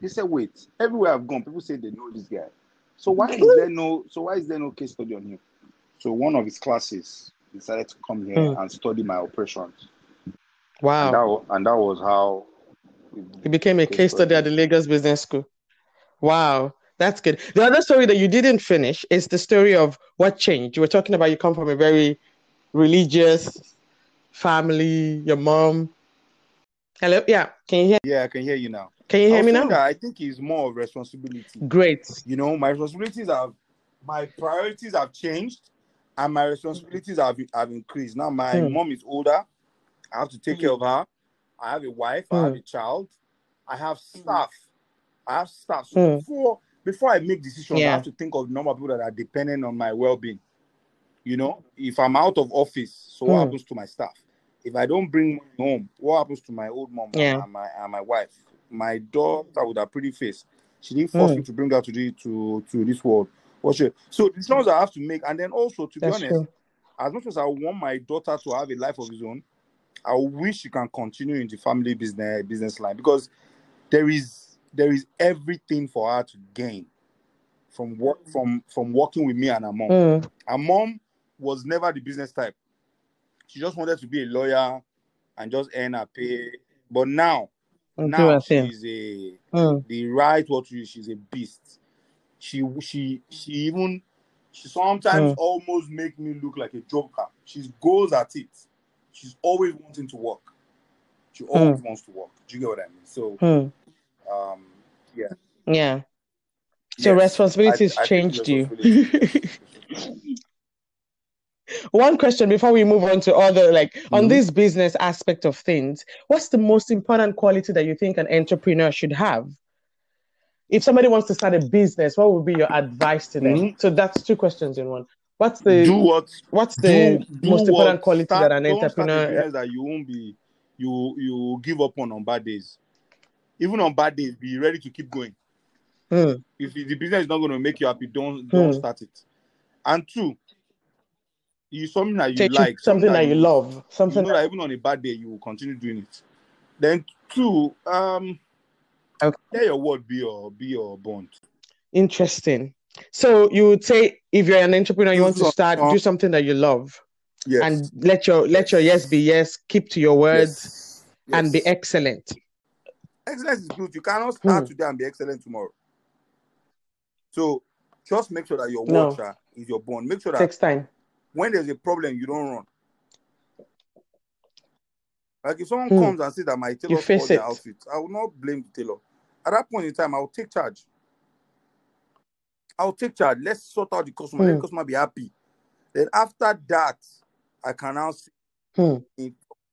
He said, Wait, everywhere I've gone, people say they know this guy. So why is there no so why is there no case study on him? So one of his classes decided to come here Hmm. and study my operations. And Wow. that, and that was how You became a Case case study at the Lagos Business School. Wow, that's good. The other story that you didn't finish is the story of what changed. You were talking about you come from a very religious family, your mom. Hello? Yeah, can you hear Yeah, I can hear you now. can you hear me now? I think it's more of responsibility. Great. You know, my responsibilities have my priorities have changed and my responsibilities have have increased. Now my Hmm. mom is older. I have to take care of her. I have a wife, I have Hmm. a child, I have staff. I have staff. So Hmm. before before I make decisions, I have to think of the number of people that are dependent on my well-being. You know, if I'm out of office, so what Hmm. happens to my staff? If I don't bring money home, what happens to my old mom Yeah. and my and my wife? My daughter with her pretty face. She didn't force Hmm. me to bring her to the to to this world. What she, so decisions I have to make, and then also to be honest, true. as much as I want my daughter to have a life of his own, I wish she can continue in the family business business line because there is there is everything for her to gain from work from from working with me and her mom. Hmm. Her mom was never the business type. She just wanted to be a lawyer and just earn her pay. But now, Do now her thing. she's a Hmm. the right what to use, she's a beast. She she she even she sometimes Mm. almost make me look like a joker. She goes at it. She's always wanting to work. She always wants to work. Do you get what I mean? So Hmm. um yeah. Yeah. So Yes, responsibilities I- I changed you. One question before we move on to other, like on Mhm. this business aspect of things, what's the most important quality that you think an entrepreneur should have? If somebody wants to start a business, what would be your advice to them? Mhm. So that's two questions in one. What's the do what what's the do, do most important what- quality start- that an don't start a entrepreneur business that you won't be you you give up on on bad days. Even on bad days, be ready to keep going. Hmm, If the business is not going to make you happy, don't don't Hmm. start it. And two, you something that you take you like, something that you love, You something know that even on a bad day, you will continue doing it. Then two, um, Okay. let your word be your be your bond. interesting. So you would say if you're an entrepreneur, you want to start, do something that you love Yes. and let your let your yes be yes, keep to your words, yes. and be excellent. excellence is good. You cannot start Hmm. today and be excellent tomorrow. So just make sure that your No. word is your bond. Make sure that Takes time. when there's a problem, you don't run. Like if someone Hmm. comes and says that my tailor spoiled their outfit, I will not blame the tailor. At that point in time, I will take charge. I'll take charge. Let's sort out the customer. Let Hmm. the customer be happy. Then after that, I can now see Hmm.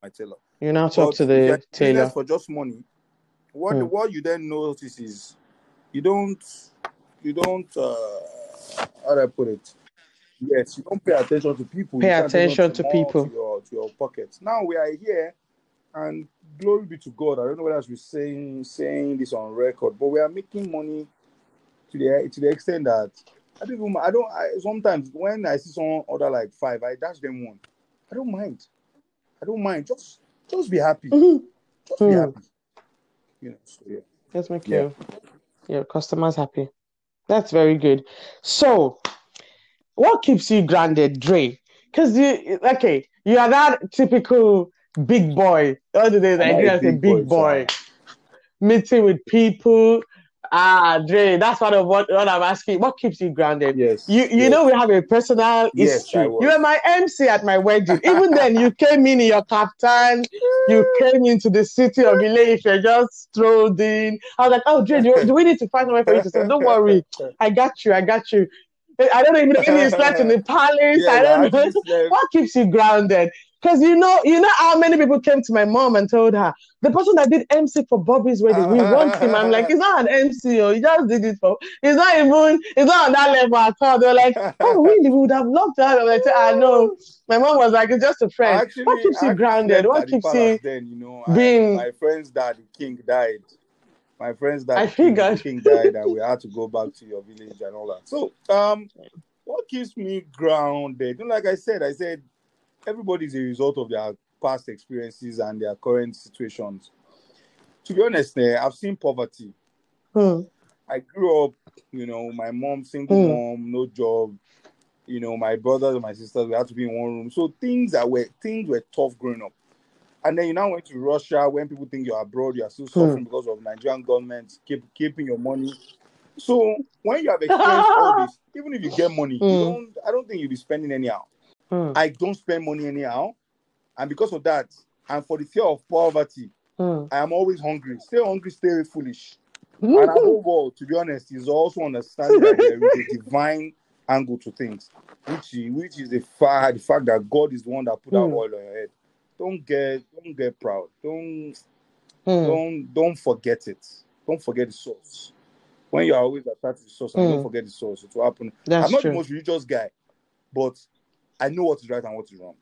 my tailor. You now talk But to the tailor. for just money. What Hmm. what you then notice is you don't you don't uh how do I put it? Yes, you don't pay attention to people. Pay you attention to more people. to your to your pockets. Now we are here, and glory be to God. I don't know whether I should be saying saying this on record, but we are making money to the to the extent that I don't even I don't I sometimes when I see someone order like five, I dash them one. I don't mind. I don't mind. Just just be happy. Mhm. Just be Hmm. happy. You know, so yeah. Let's make Yeah. your your customers happy. That's very good. So, what keeps you grounded, Dre? Because you okay, you are that typical big boy. The other days I I'm grew not a as a big big boy, boy, meeting with people. Ah, Dre, that's part of what, what I'm asking. What keeps you grounded? Yes. You you yes. know we have a personal Yes, history. You were my MC at my wedding. Even then, you came in in your kaftan. You came into the city of Ile-Ife, just strolled in. I was like, oh, Dre, do, do we need to find somewhere for you to stay? Don't worry, I got you. I got you. I don't even know if you slept in the palace. Yeah, I I don't know. What keeps you grounded? Because you know, you know how many people came to my mom and told her the person that did MC for Bobby's wedding, we want him. I'm like, he's not an MC, oh, he just did it for. He's not even. He's not on that level at all. They're like, oh, really? We would have loved to have him. I said, I know. My mom was like, it's just a friend. Actually, what keeps you grounded? What keeps you? Then you know, being- my friend's dad, king, died. My friend's dad, I king, king died, and we had to go back to your village and all that. So, um, what keeps me grounded? You know, like I said, I said everybody's a result of their past experiences and their current situations. To be honest, eh, I've seen poverty. Hmm. I grew up, you know, my mom, single Mm. mom, no job. You know, my brothers and my sisters, we had to be in one room. So things that were things were tough growing up. And then you now went to Russia when people think you're abroad, you're still suffering because of Nigerian government keep keeping your money. So when you have experienced all this, even if you get money, you don't I don't think you'll be spending anyhow. Hmm. I don't spend money anyhow. And because of that, and for the fear of poverty, Hmm. I am always hungry. Stay hungry, stay foolish. And above all, to be honest, is also understanding that there is a divine angle to things, which is, which is the fact the fact that God is the one that put that Hmm. oil on your head. Don't get don't get proud. Don't Hmm. don't don't forget it. Don't forget the source. When you are always attached to the source Hmm. don't forget the source, it will happen. That's I'm not true. the most religious guy, but I know what is right and what is wrong.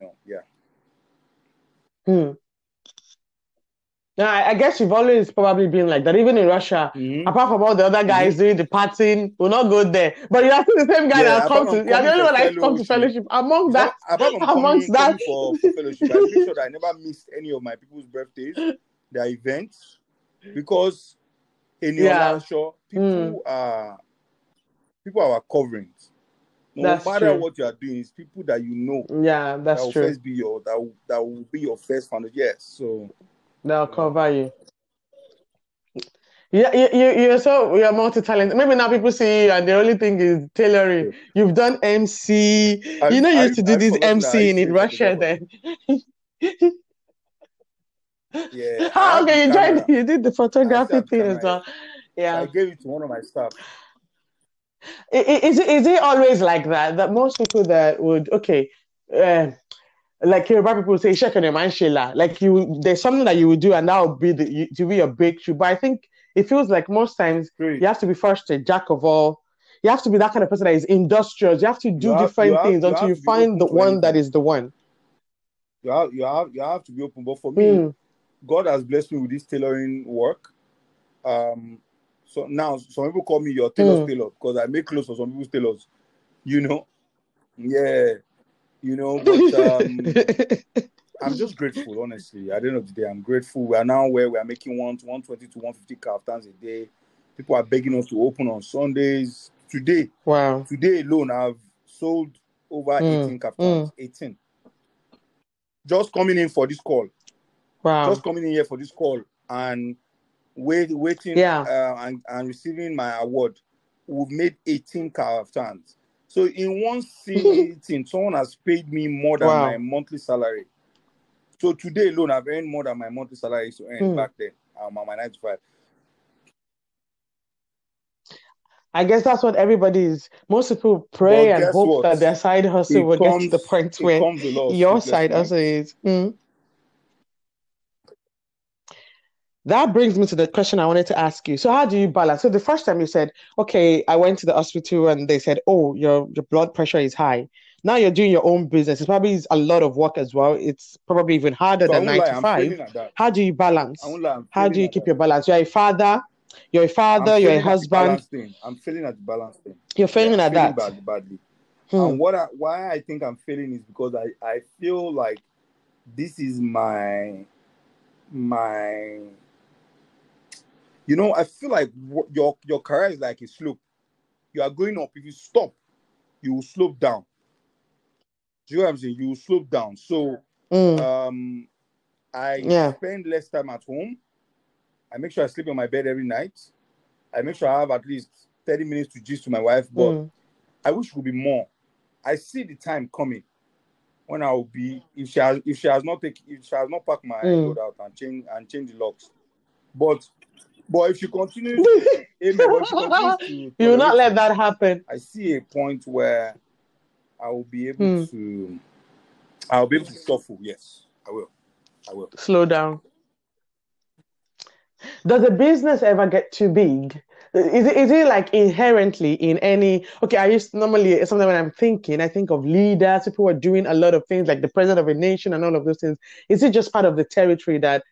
No, yeah. Hmm. Yeah, I guess you've always probably been like that. Even in Russia, Mhm. apart from all the other guys doing the partying, will not go there. But you're still the same guy Yeah, that come to. You're the only one that come to fellowship. Among Not- that, amongst that- for, for fellowship, I make sure that I never missed any of my people's birthdays, their events, because in your Yeah. show, people are people are covering. No That's matter true. what you are doing, it's people that you know yeah, that that's will true. first be your that will, that will be your first foundation. Yes, so They'll cover you. Yeah, you, you, you're so you're multi-talented. Maybe now people see you and the only thing is tailoring. You've done MC. Have- you know, you have- used to do have this that I MC in, in Russia then. yeah. I Ah, okay, you joined, you did the photography thing as well. Yeah. I gave it to one of my staff. Is it, is it always like that? That most people that would, okay, uh, like Yoruba people say, check on your man, Sheila. Like you, there's something that you would do and that would be the, you, to be your breakthrough. But I think it feels like most times Great. you have to be first a jack of all. You have to be that kind of person that is industrious. You have to do have- different you have- things you until you find the one that is the one. You have you have you have to be open. But for me, Mm. God has blessed me with this tailoring work. Um, so now some people call me your tailor's Mm. tailor because I make clothes for some people's tailors. You know, yeah, you know. But um, I'm just grateful, honestly. At the end of the day, I'm grateful. We are now where we are making one 120 to 150 kaftans a day. People are begging us to open on Sundays. Today, wow. today alone, I've sold over Mm, 18 kaftans. 18. Just coming in for this call Wow. just coming in here for this call and wait, waiting Yeah. uh, and, and receiving my award, we've made 18 kaftans. So in one sitting, someone has paid me more than Wow. my monthly salary. So today alone, I've earned more than my monthly salary used to earn Hmm. back then. Um, on my 95. I guess that's what everybody is. Most people pray and hope what? that their side hustle It will get to the point where comes a your side hustle is. Mm. That brings me to the question I wanted to ask you. So, how do you balance? So, the first time you said, "Okay, I went to the hospital and they said, oh, your your blood pressure is high." Now you're doing your own business. It's probably a lot of work as well. It's probably even harder So than nine to five. failing at that. How do you balance? Lie, How do you keep that. your balance? You're a father. You're a father. You're a failing at the husband. I'm failing at the balance thing. You're failing Yeah, at failing that. bad, badly. Hmm. And what I, why I think I'm failing is because I, I feel like this is my my you know I feel like your your career is like a slope. You are going up. If you stop, you will slope down. Do you know what I'm saying? You will slope down. So Mm. um, I Yeah. spend less time at home. I make sure I sleep on my bed every night. I make sure I have at least 30 minutes to gist to my wife, but Mm. I wish it would be more. I see the time coming when I will be if she has if she has not taken if she has not packed my Mm. load out and change and change the locks. But but if you continue, but if she continues to You will not let that happen. I see a point where I will be able Hmm. to I'll be able to shuffle. Yes, I will. I will. Slow down. Does a business ever get too big? Is it, is it like inherently in any? Okay, I used normally sometimes when I'm thinking, I think of leaders, people who are doing a lot of things like the president of a nation and all of those things. Is it just part of the territory that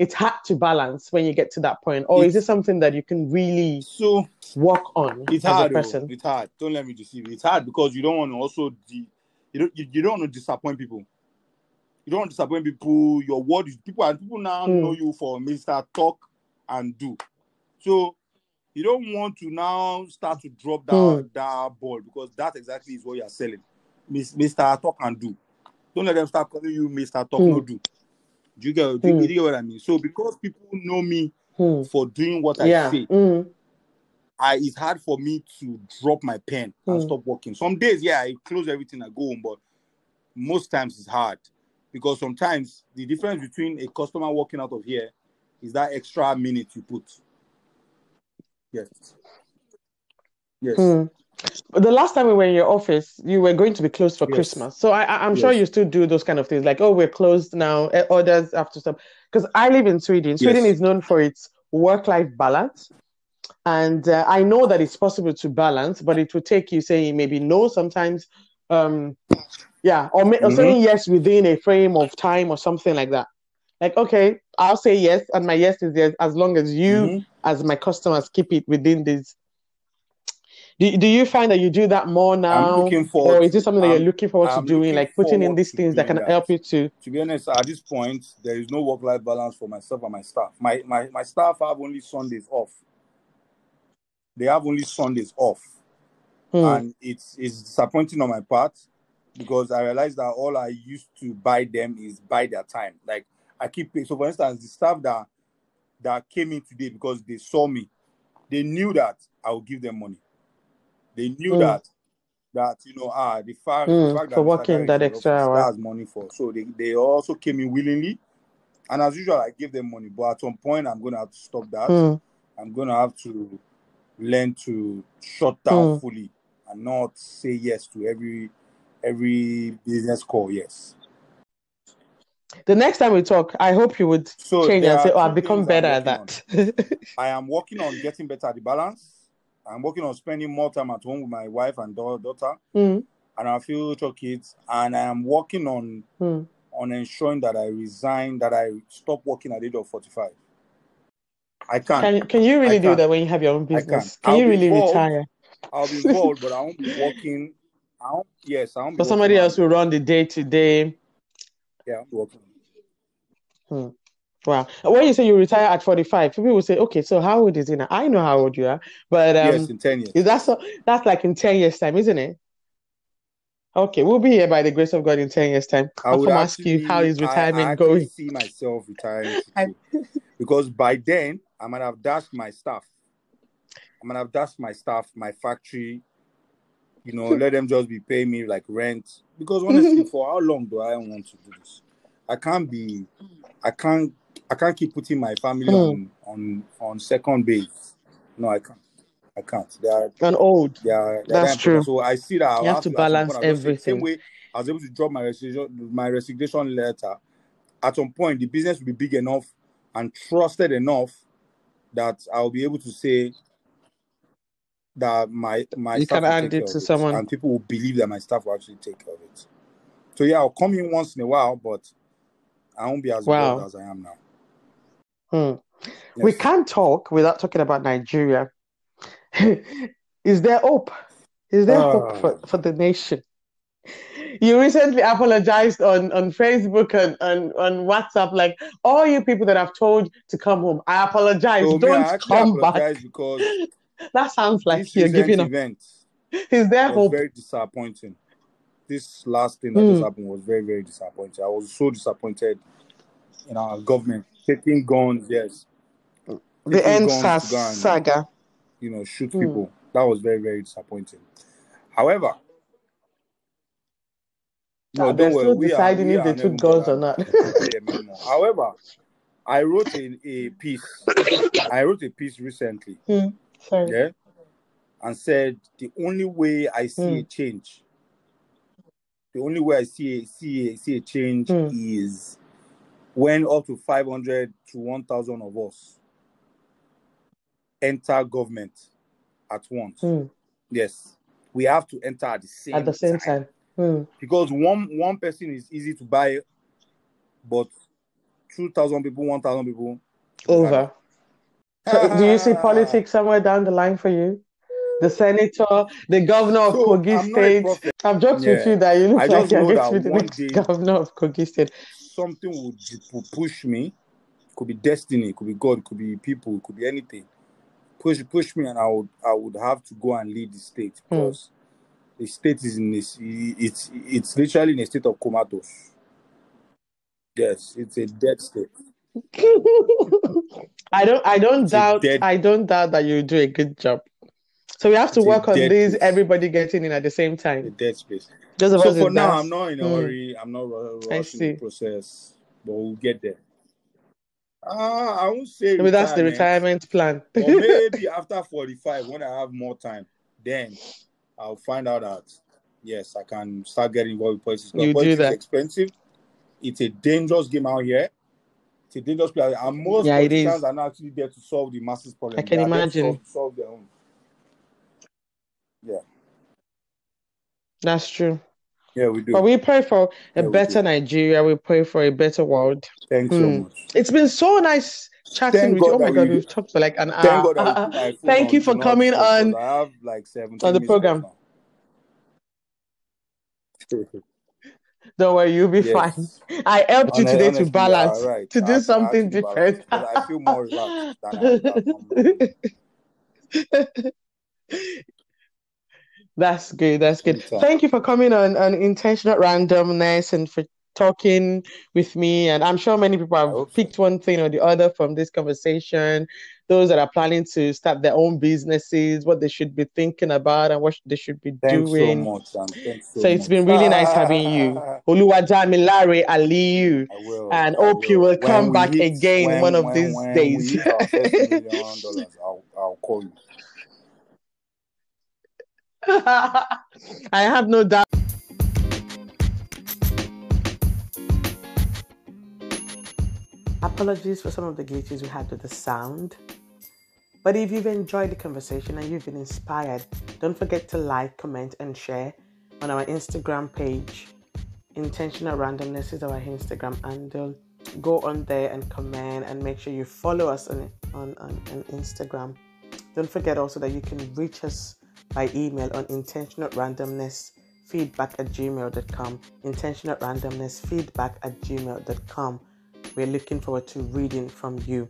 it's hard to balance when you get to that point, or is it something that you can really So work on it's hard. oh, person? It's hard. Don't let me deceive you. It's hard because you don't want to also de- you don't you, you don't want to disappoint people. You don't want to disappoint people. Your word is people and people now Hmm. know you for Mr. Talk and Do. So you don't want to now start to drop that, Hmm. that ball because that exactly is what you're selling. Mr. Talk and Do. Don't let them start calling you Mr. Talk Hmm. No Do. Do you get, do you, Hmm. do you get what I mean? So because people know me Hmm. for doing what I say, Mm. I it's hard for me to drop my pen and Hmm. stop working. Some days, yeah, I close everything, I go home, but most times it's hard because sometimes the difference between a customer walking out of here is that extra minute you put. Yes. Yes. Hmm. But the last time we were in your office, you were going to be closed for Yes. Christmas. So I, I- I'm sure Yes. you still do those kind of things, like, oh, we're closed now, eh, orders have to stop. Because I live in Sweden. Sweden Yes. is known for its work-life balance. And uh, I know that it's possible to balance, but it will take you saying maybe no sometimes. Um, yeah, or, ma- or saying yes within a frame of time or something like that. Like, okay, I'll say yes, and my yes is yes as long as you, Mhm. as my customers, keep it within this. Do, do you find that you do that more I'm now, forward. or is it something that you're looking forward to I'm doing, like putting in these things that can that. help you to? to be honest, at this point, there is no work-life balance for myself and my staff. My my my staff have only Sundays off. They have only Sundays off. Hmm. and it's it's disappointing on my part because I realized that all I used to buy them is buy their time. Like I keep paying. So for instance, the staff that that came in today because they saw me, they knew that I would give them money. They knew Mm. that that you know ah the fact, the Mm, fact that for working that extra hour. that's money for. So they, they also came in willingly. And as usual, I gave them money. But at some point I'm gonna have to stop that. Hmm. I'm gonna have to learn to shut down Hmm. fully and not say yes to every every business call. Yes. The next time we talk, I hope you would So change and say, "Oh, I've become better at that." I am working on getting better at the balance. I'm working on spending more time at home with my wife and daughter Hmm. and our future kids. And I am working on Hmm. on ensuring that I resign, that I stop working at the age of 45. I can't. Can can you really do that when you have your own business? Can you really involved. retire? I'll be involved, but I won't be working. I won't, yes, I won't be For somebody else will run the day to day. yeah, I'm working. Hmm. Wow. When you say you retire at 45, people will say, okay, so how old is he now? I know how old you are, but Yes, um, in 10 years. is that so? That's like in 10 years' time, isn't it? Okay, we'll be here by the grace of God in 10 years' time. I I'll ask you how is actually, is I, I retirement actually going. see myself retiring because by then I'm going to have dashed my staff. I'm going to have dashed my staff, my factory. You know, let them just be paying me like rent. Because honestly, for how long do I want to do this? I can't be. I can't. I can't keep putting my family Hmm. on on on second base. No, I can't. I can't. They are And old. they are, they're That's that true. So I see that You have have to balance point, I'll just say, same everything. way I was able to drop my resignation, my resignation letter. At some point, the business will be big enough and trusted enough that I'll be able to say that my my You staff can hand it to it, someone. and people will believe that my staff will actually take care of it. So yeah, I'll come in once in a while, but I won't be as Wow. as I am now. Hmm. We can't talk without talking about Nigeria. Is there hope? Is there hope for, Ah. for the nation? You recently apologized on, on Facebook and, and on WhatsApp, like all you people that I've told to come home. I apologize. So Don't I come back. because That sounds like you're giving up. event Is there hope? very disappointing. This last thing that just Hmm. happened was very, very disappointing. I was so disappointed in our government taking guns, yes, The end guns SARS to go and saga. you know shoot Hmm. people. That was very, very disappointing. However, Ah, no, they're still We are deciding we if they took guns or not. about them anymore. However, I wrote in a piece. I wrote a piece recently, Hmm. Sorry. yeah, and said the only way I see Hmm. a change the only way I see a, see a, see a change Hmm. is when up to 500 to 1,000 of us enter government at once. Hmm. Yes, we have to enter at the same, At the same time. Hmm. because one one person is easy to buy, but 2,000 people, 1,000 people. Over. So do you see politics somewhere down the line for you? The senator, the governor of So, Kogi I'm not a State. I've joked with you that you look I like you're going to be the next governor of Kogi State. Something would, would push me. Could be destiny, could be God, could be people, could be anything. Push push me, and I would I would have to go and lead the state Hmm. because the state is in this. It's it's literally in a state of comatose. Yes, it's a dead state. I don't I don't It's doubt dead- I don't doubt that you do a good job. So we have to It's work on this, everybody getting in at the same A time. dead space. Of So for now. I'm not in a Hmm. hurry. I'm not ru- rushing the process, but we'll get there. Uh, I won't say Maybe that's the retirement. plan. or maybe after 45 when i have more time then i'll find out that yes i can start getting involved with politics You do politics that. is expensive it's a dangerous game out here it's a dangerous place and most Yeah, politicians are not actually there to solve the masses problem I can They to imagine. solve, solve their own Yeah. That's true. Yeah we do But we pray for a Yeah, better. Nigeria. We pray for a better world. thanks so Hmm. much It's been so nice chatting Thank with you. Oh my God, we- we've talked for like an thank hour. god I put my phone Thank you for coming on. i have like 17 on the program. Don't worry, you'll be Yes. fine. I helped you today honestly, to balance, right. to do I something balanced different. I feel more relaxed than I am normally. That's good. That's good. Anytime. Thank you for coming on on intentional randomness and for talking with me. And I'm sure many people have so. picked one thing or the other from this conversation. Those that are planning to start their own businesses, what they should be thinking about, and what they should be Thanks so doing. much, and thanks so, So it's much. been really nice having you, Oluwadamilare Aliyu. And hope you will When come back hit- again when- one of when- these days. We hit our first million dollars. I'll, I'll call you. I have no doubt. Apologies for some of the glitches we had with the sound. But if you've enjoyed the conversation and you've been inspired, don't forget to like, comment, and share on our Instagram page. Intentional randomness is our Instagram handle. Go on there and comment and make sure you follow us on, on, on, on Instagram. Don't forget also that you can reach us by email on intentional randomness feedback at gmail.com. Intentional randomness feedback at gmail.com. We're looking forward to reading from you.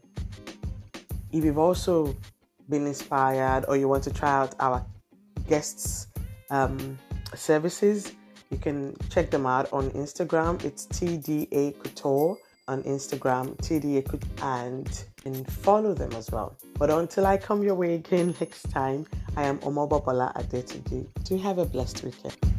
If you've also been inspired or you want to try out our guests' um, services, you can check them out on Instagram. It's TDA Couture on Instagram, TDA and, and follow them as well. But until I come your way again next time, I am Omobobola Adetuji. Do you have a blessed weekend.